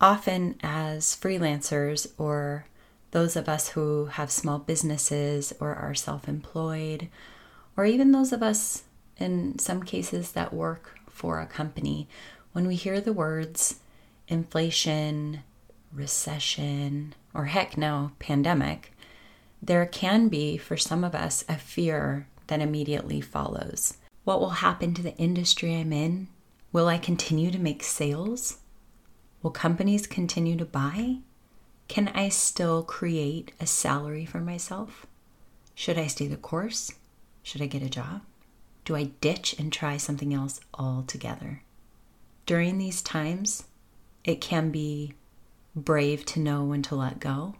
Often, as freelancers or those of us who have small businesses or are self employed, or even those of us in some cases that work for a company, when we hear the words inflation, recession, or heck no, pandemic, there can be, for some of us, a fear that immediately follows. What will happen to the industry I'm in? Will I continue to make sales? Will companies continue to buy? Can I still create a salary for myself? Should I stay the course? Should I get a job? Do I ditch and try something else altogether? During these times, it can be brave to know when to let go,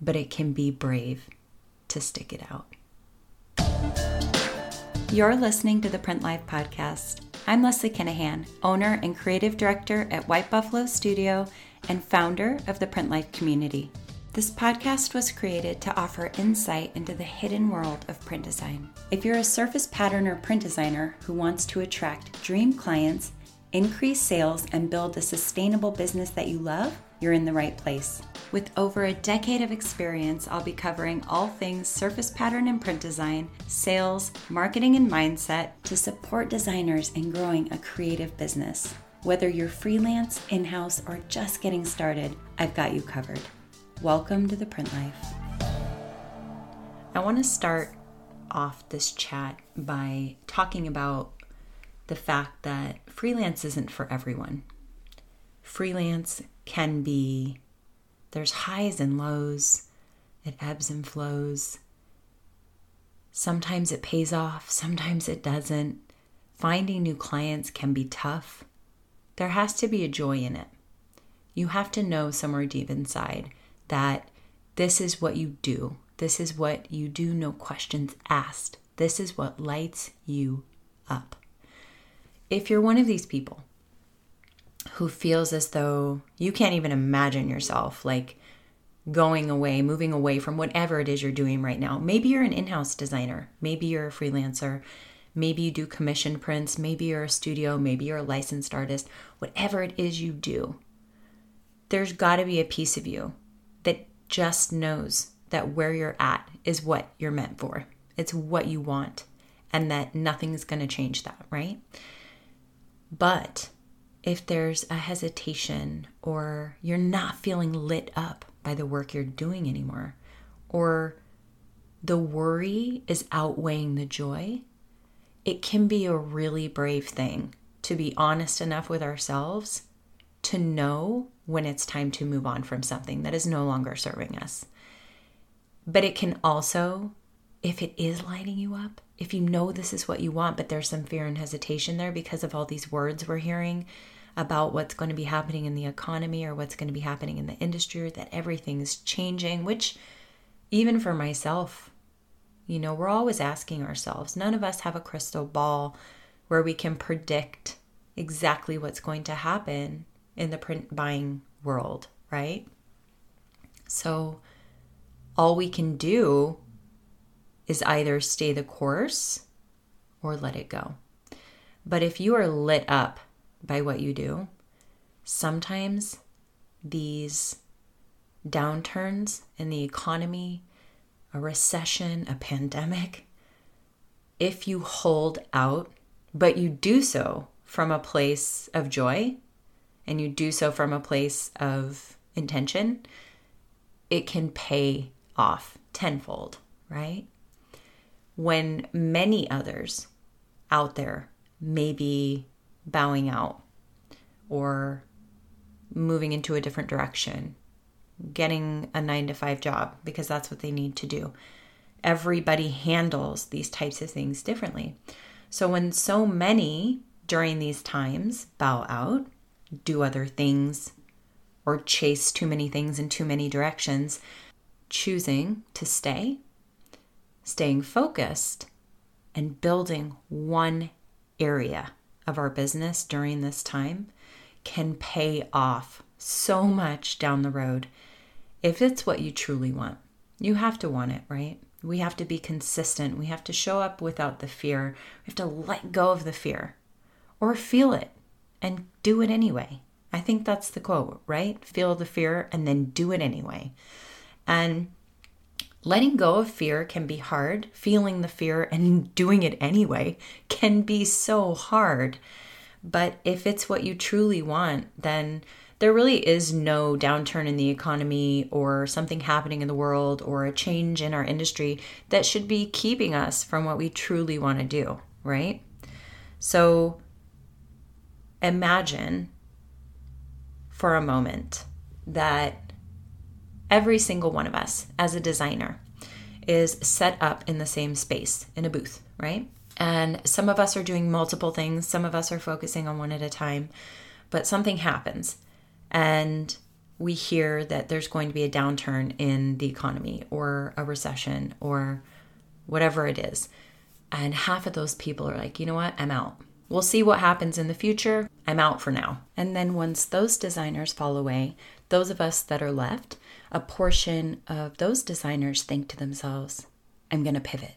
but it can be brave to stick it out. You're listening to the Print Life Podcast. I'm Leslie Kinahan, owner and creative director at White Buffalo Studio and founder of the Print Life community. This podcast was created to offer insight into the hidden world of print design. If you're a surface pattern or print designer who wants to attract dream clients, increase sales, and build a sustainable business that you love, you're in the right place. With over a decade of experience, I'll be covering all things surface pattern and print design, sales, marketing, and mindset to support designers in growing a creative business. Whether you're freelance, in house, or just getting started, I've got you covered. Welcome to the Print Life. I want to start off this chat by talking about the fact that freelance isn't for everyone. Freelance can be, there's highs and lows, it ebbs and flows. Sometimes it pays off, sometimes it doesn't. Finding new clients can be tough there has to be a joy in it. You have to know somewhere deep inside that this is what you do. This is what you do, no questions asked. This is what lights you up. If you're one of these people who feels as though you can't even imagine yourself like going away, moving away from whatever it is you're doing right now, maybe you're an in house designer, maybe you're a freelancer, Maybe you do commission prints, maybe you're a studio, maybe you're a licensed artist, whatever it is you do. There's got to be a piece of you that just knows that where you're at is what you're meant for. It's what you want, and that nothing's going to change that, right? But if there's a hesitation or you're not feeling lit up by the work you're doing anymore, or the worry is outweighing the joy, it can be a really brave thing to be honest enough with ourselves to know when it's time to move on from something that is no longer serving us. But it can also, if it is lighting you up, if you know this is what you want, but there's some fear and hesitation there because of all these words we're hearing about what's going to be happening in the economy or what's going to be happening in the industry, or that everything is changing, which even for myself, you know, we're always asking ourselves, none of us have a crystal ball where we can predict exactly what's going to happen in the print buying world, right? So all we can do is either stay the course or let it go. But if you are lit up by what you do, sometimes these downturns in the economy, a recession, a pandemic, if you hold out, but you do so from a place of joy and you do so from a place of intention, it can pay off tenfold, right? When many others out there may be bowing out or moving into a different direction getting a nine to five job because that's what they need to do. Everybody handles these types of things differently. So when so many during these times bow out, do other things, or chase too many things in too many directions, choosing to stay, staying focused, and building one area of our business during this time can pay off so much down the road if it's what you truly want. You have to want it, right? We have to be consistent. We have to show up without the fear. We have to let go of the fear or feel it and do it anyway. I think that's the quote, right? Feel the fear and then do it anyway. And letting go of fear can be hard. Feeling the fear and doing it anyway can be so hard. But if it's what you truly want, then there really is no downturn in the economy or something happening in the world or a change in our industry that should be keeping us from what we truly want to do, right? So imagine for a moment that every single one of us as a designer is set up in the same space in a booth, right? And some of us are doing multiple things, some of us are focusing on one at a time, but something happens and we hear that there's going to be a downturn in the economy or a recession or whatever it is. And half of those people are like, you know what, I'm out. We'll see what happens in the future. I'm out for now. And then once those designers fall away, those of us that are left, a portion of those designers think to themselves, I'm going to pivot.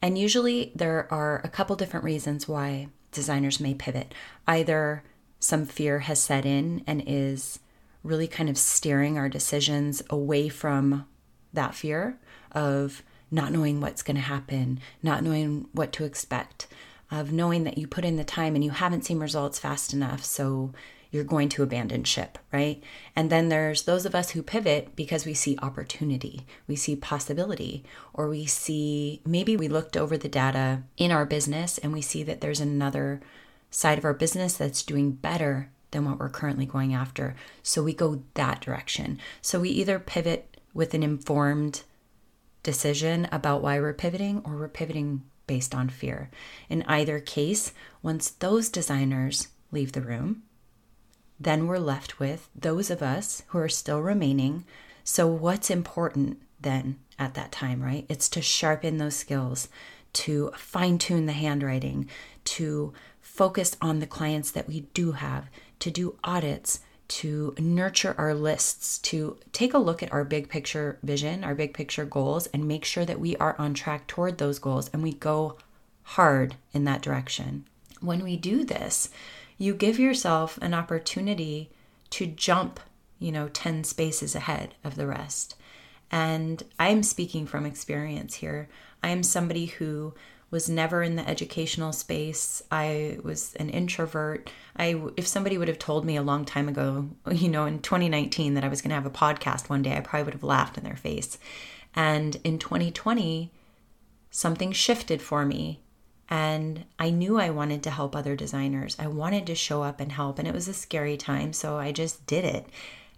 And usually there are a couple different reasons why designers may pivot. Either some fear has set in and is really kind of steering our decisions away from that fear of not knowing what's going to happen, not knowing what to expect, of knowing that you put in the time and you haven't seen results fast enough. So you're going to abandon ship, right? And then there's those of us who pivot because we see opportunity, we see possibility, or we see maybe we looked over the data in our business and we see that there's another side of our business that's doing better than what we're currently going after. So we go that direction. So we either pivot with an informed decision about why we're pivoting or we're pivoting based on fear. In either case, once those designers leave the room, then we're left with those of us who are still remaining. So, what's important then at that time, right? It's to sharpen those skills, to fine tune the handwriting, to focus on the clients that we do have, to do audits, to nurture our lists, to take a look at our big picture vision, our big picture goals, and make sure that we are on track toward those goals and we go hard in that direction. When we do this, you give yourself an opportunity to jump, you know, 10 spaces ahead of the rest. And I'm speaking from experience here. I am somebody who was never in the educational space. I was an introvert. I if somebody would have told me a long time ago, you know, in 2019 that I was going to have a podcast one day, I probably would have laughed in their face. And in 2020, something shifted for me and I knew I wanted to help other designers. I wanted to show up and help and it was a scary time, so I just did it.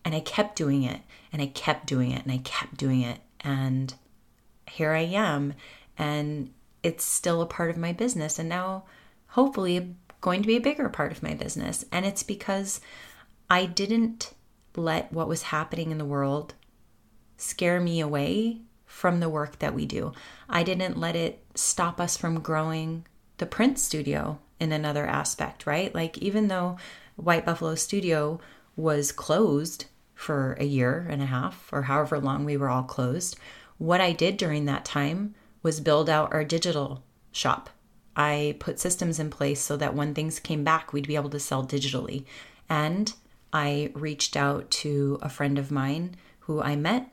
And I kept doing it and I kept doing it and I kept doing it and here I am and it's still a part of my business and now hopefully going to be a bigger part of my business. And it's because I didn't let what was happening in the world scare me away from the work that we do. I didn't let it stop us from growing the print studio in another aspect, right? Like, even though White Buffalo Studio was closed for a year and a half or however long we were all closed, what I did during that time was build out our digital shop. I put systems in place so that when things came back, we'd be able to sell digitally. And I reached out to a friend of mine who I met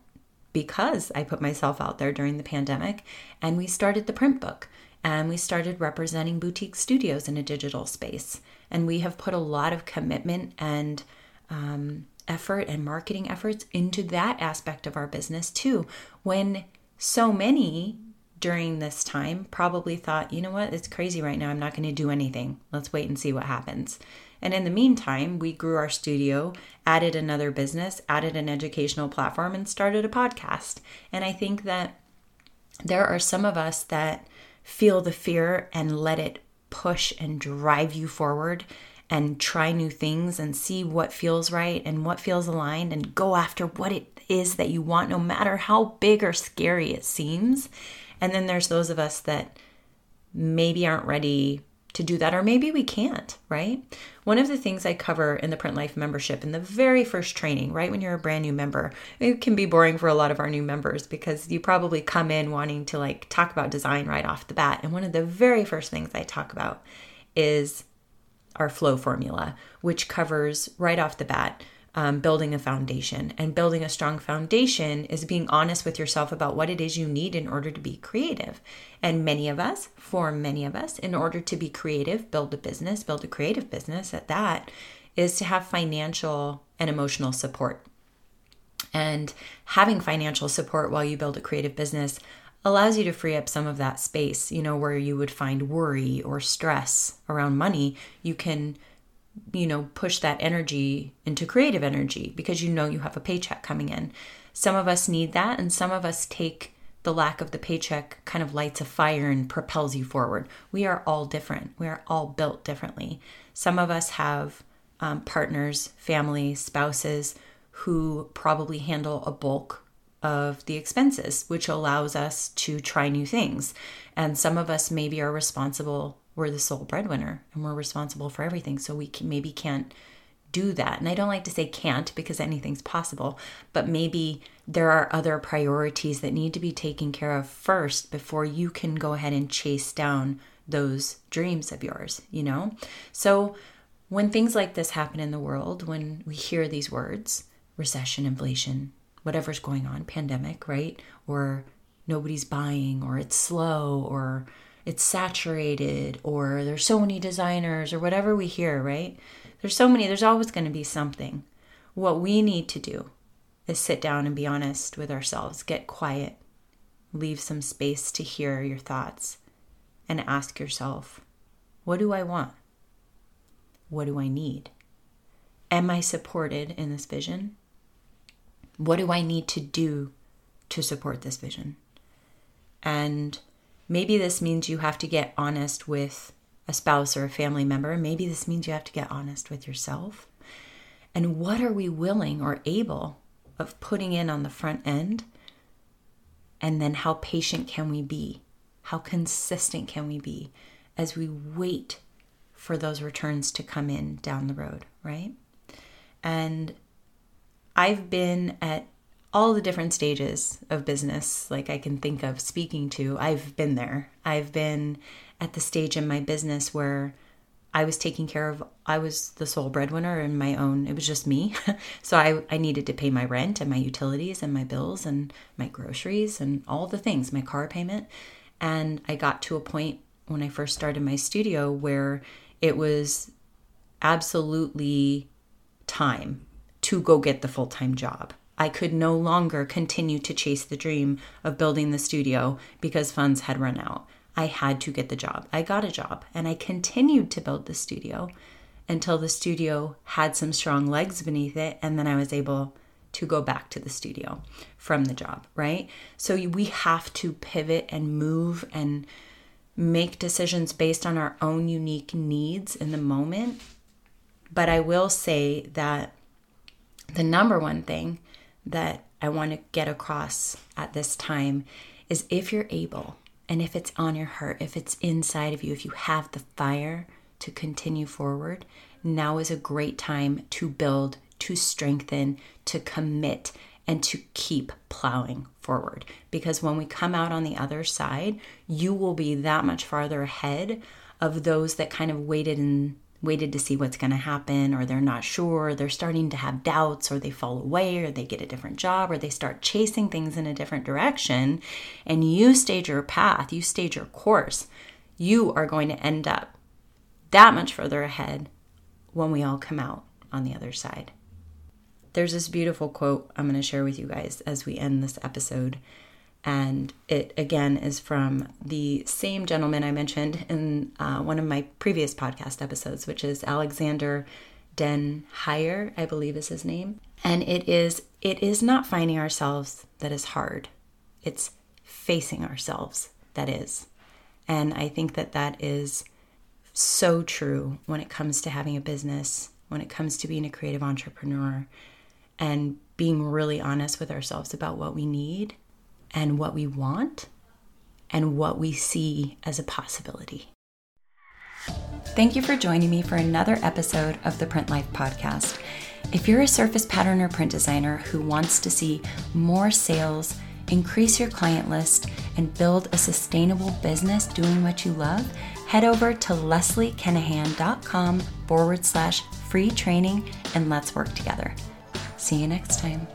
because I put myself out there during the pandemic, and we started the print book and we started representing boutique studios in a digital space. And we have put a lot of commitment and um, effort and marketing efforts into that aspect of our business too. When so many during this time probably thought, you know what, it's crazy right now. I'm not going to do anything. Let's wait and see what happens. And in the meantime, we grew our studio, added another business, added an educational platform, and started a podcast. And I think that there are some of us that feel the fear and let it push and drive you forward and try new things and see what feels right and what feels aligned and go after what it is that you want, no matter how big or scary it seems. And then there's those of us that maybe aren't ready to do that, or maybe we can't, right? One of the things I cover in the Print Life membership in the very first training, right when you're a brand new member, it can be boring for a lot of our new members because you probably come in wanting to like talk about design right off the bat. And one of the very first things I talk about is our flow formula, which covers right off the bat um, building a foundation. And building a strong foundation is being honest with yourself about what it is you need in order to be creative. And many of us, for many of us, in order to be creative, build a business, build a creative business at that, is to have financial and emotional support. And having financial support while you build a creative business allows you to free up some of that space, you know, where you would find worry or stress around money. You can you know, push that energy into creative energy because you know you have a paycheck coming in. Some of us need that, and some of us take the lack of the paycheck kind of lights a fire and propels you forward. We are all different. We are all built differently. Some of us have um, partners, family, spouses who probably handle a bulk of the expenses, which allows us to try new things. And some of us maybe are responsible we're the sole breadwinner and we're responsible for everything. So we can, maybe can't do that. And I don't like to say can't because anything's possible, but maybe there are other priorities that need to be taken care of first before you can go ahead and chase down those dreams of yours, you know? So when things like this happen in the world, when we hear these words, recession, inflation, whatever's going on, pandemic, right? Or nobody's buying, or it's slow, or it's saturated or there's so many designers or whatever we hear, right? There's so many, there's always going to be something. What we need to do is sit down and be honest with ourselves, get quiet, leave some space to hear your thoughts, and ask yourself, what do I want? What do I need? Am I supported in this vision? What do I need to do to support this vision? And Maybe this means you have to get honest with a spouse or a family member. Maybe this means you have to get honest with yourself. And what are we willing or able of putting in on the front end? And then how patient can we be? How consistent can we be as we wait for those returns to come in down the road, right? And I've been at all the different stages of business like I can think of speaking to. I've been there. I've been at the stage in my business where I was taking care of I was the sole breadwinner in my own it was just me. so I I needed to pay my rent and my utilities and my bills and my groceries and all the things, my car payment. And I got to a point when I first started my studio where it was absolutely time to go get the full-time job I could no longer continue to chase the dream of building the studio because funds had run out. I had to get the job. I got a job and I continued to build the studio until the studio had some strong legs beneath it. And then I was able to go back to the studio from the job, right? So we have to pivot and move and make decisions based on our own unique needs in the moment. But I will say that the number one thing that I want to get across at this time is if you're able and if it's on your heart, if it's inside of you, if you have the fire to continue forward, now is a great time to build, to strengthen, to commit, and to keep plowing forward. Because when we come out on the other side, you will be that much farther ahead of those that kind of waited and waited to see what's going to happen, or they're not sure, they're starting to have doubts, or they fall away, or they get a different job, or they start chasing things in a different direction, and you stage your path, you stage your course, you are going to end up that much further ahead when we all come out on the other side. There's this beautiful quote I'm going to share with you guys as we end this episode. And it again is from the same gentleman I mentioned in uh, one of my previous podcast episodes, which is Alexander Den Heijer, I believe is his name. And it is it is not finding ourselves that is hard. It's facing ourselves that is. And I think that that is so true when it comes to having a business, when it comes to being a creative entrepreneur, and being really honest with ourselves about what we need and what we want and what we see as a possibility. Thank you for joining me for another episode of the Print Life Podcast. If you're a surface pattern or print designer who wants to see more sales, increase your client list, and build a sustainable business doing what you love, head over to lesliekenahan.com forward slash free training and let's work together. See you next time.